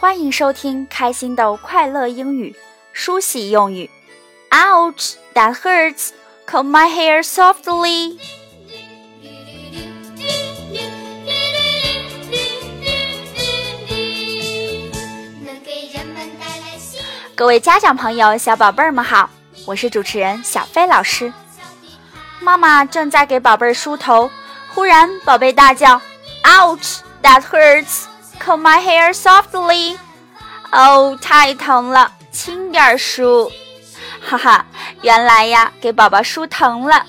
欢迎收听开心的快乐英语梳洗用语。Ouch! That hurts. Comb my hair softly. 各位家长朋友、小宝贝们好，我是主持人小飞老师。妈妈正在给宝贝梳头，忽然宝贝大叫：“Ouch! That hurts! Comb my hair softly.” 哦，太疼了，轻点梳。哈哈，原来呀，给宝宝梳疼了。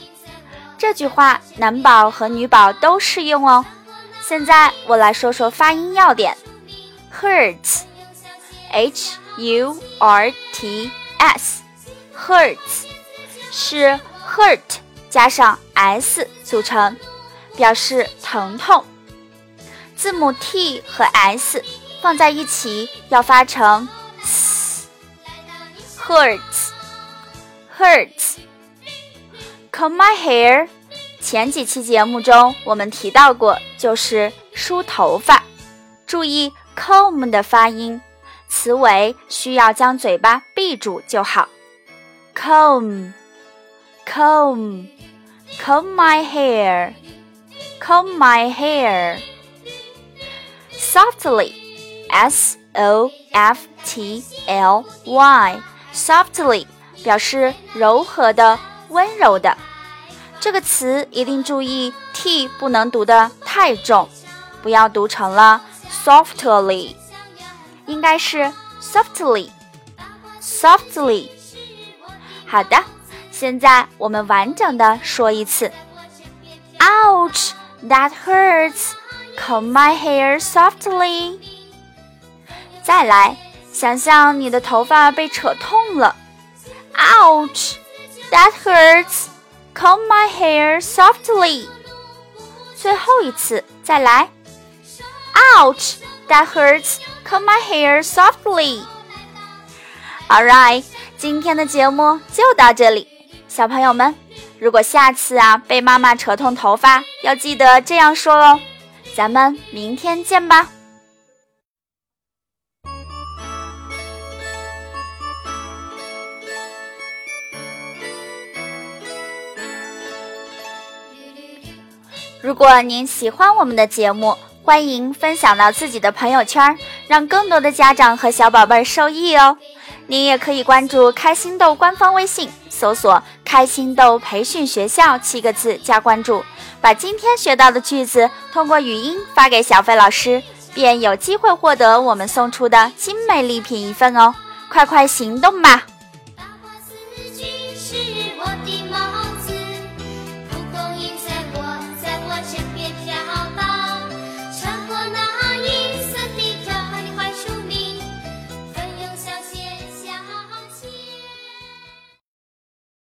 这句话男宝和女宝都适用哦。现在我来说说发音要点 hurt h urts hurts 是 hurt 加上 s 组成，表示疼痛。字母 t 和 s 放在一起要发成 s，hurts，hurts。Comb my hair。前几期节目中我们提到过，就是梳头发。注意 comb 的发音，词尾需要将嘴巴闭住就好。comb，comb，comb my hair，comb my hair。softly，s o f t l y，softly 表示柔和的、温柔的。这个词一定注意，t 不能读得太重，不要读成了 softly，应该是 softly，softly。好的，现在我们完整的说一次，Ouch, that hurts. Comb my hair softly. 再来，想象你的头发被扯痛了，Ouch, that hurts. Comb my hair softly。最后一次，再来。Ouch! That hurts. Comb my hair softly. All right，今天的节目就到这里，小朋友们，如果下次啊被妈妈扯痛头发，要记得这样说哦。咱们明天见吧。如果您喜欢我们的节目，欢迎分享到自己的朋友圈，让更多的家长和小宝贝受益哦。您也可以关注开心豆官方微信，搜索“开心豆培训学校”七个字加关注，把今天学到的句子通过语音发给小飞老师，便有机会获得我们送出的精美礼品一份哦。快快行动吧！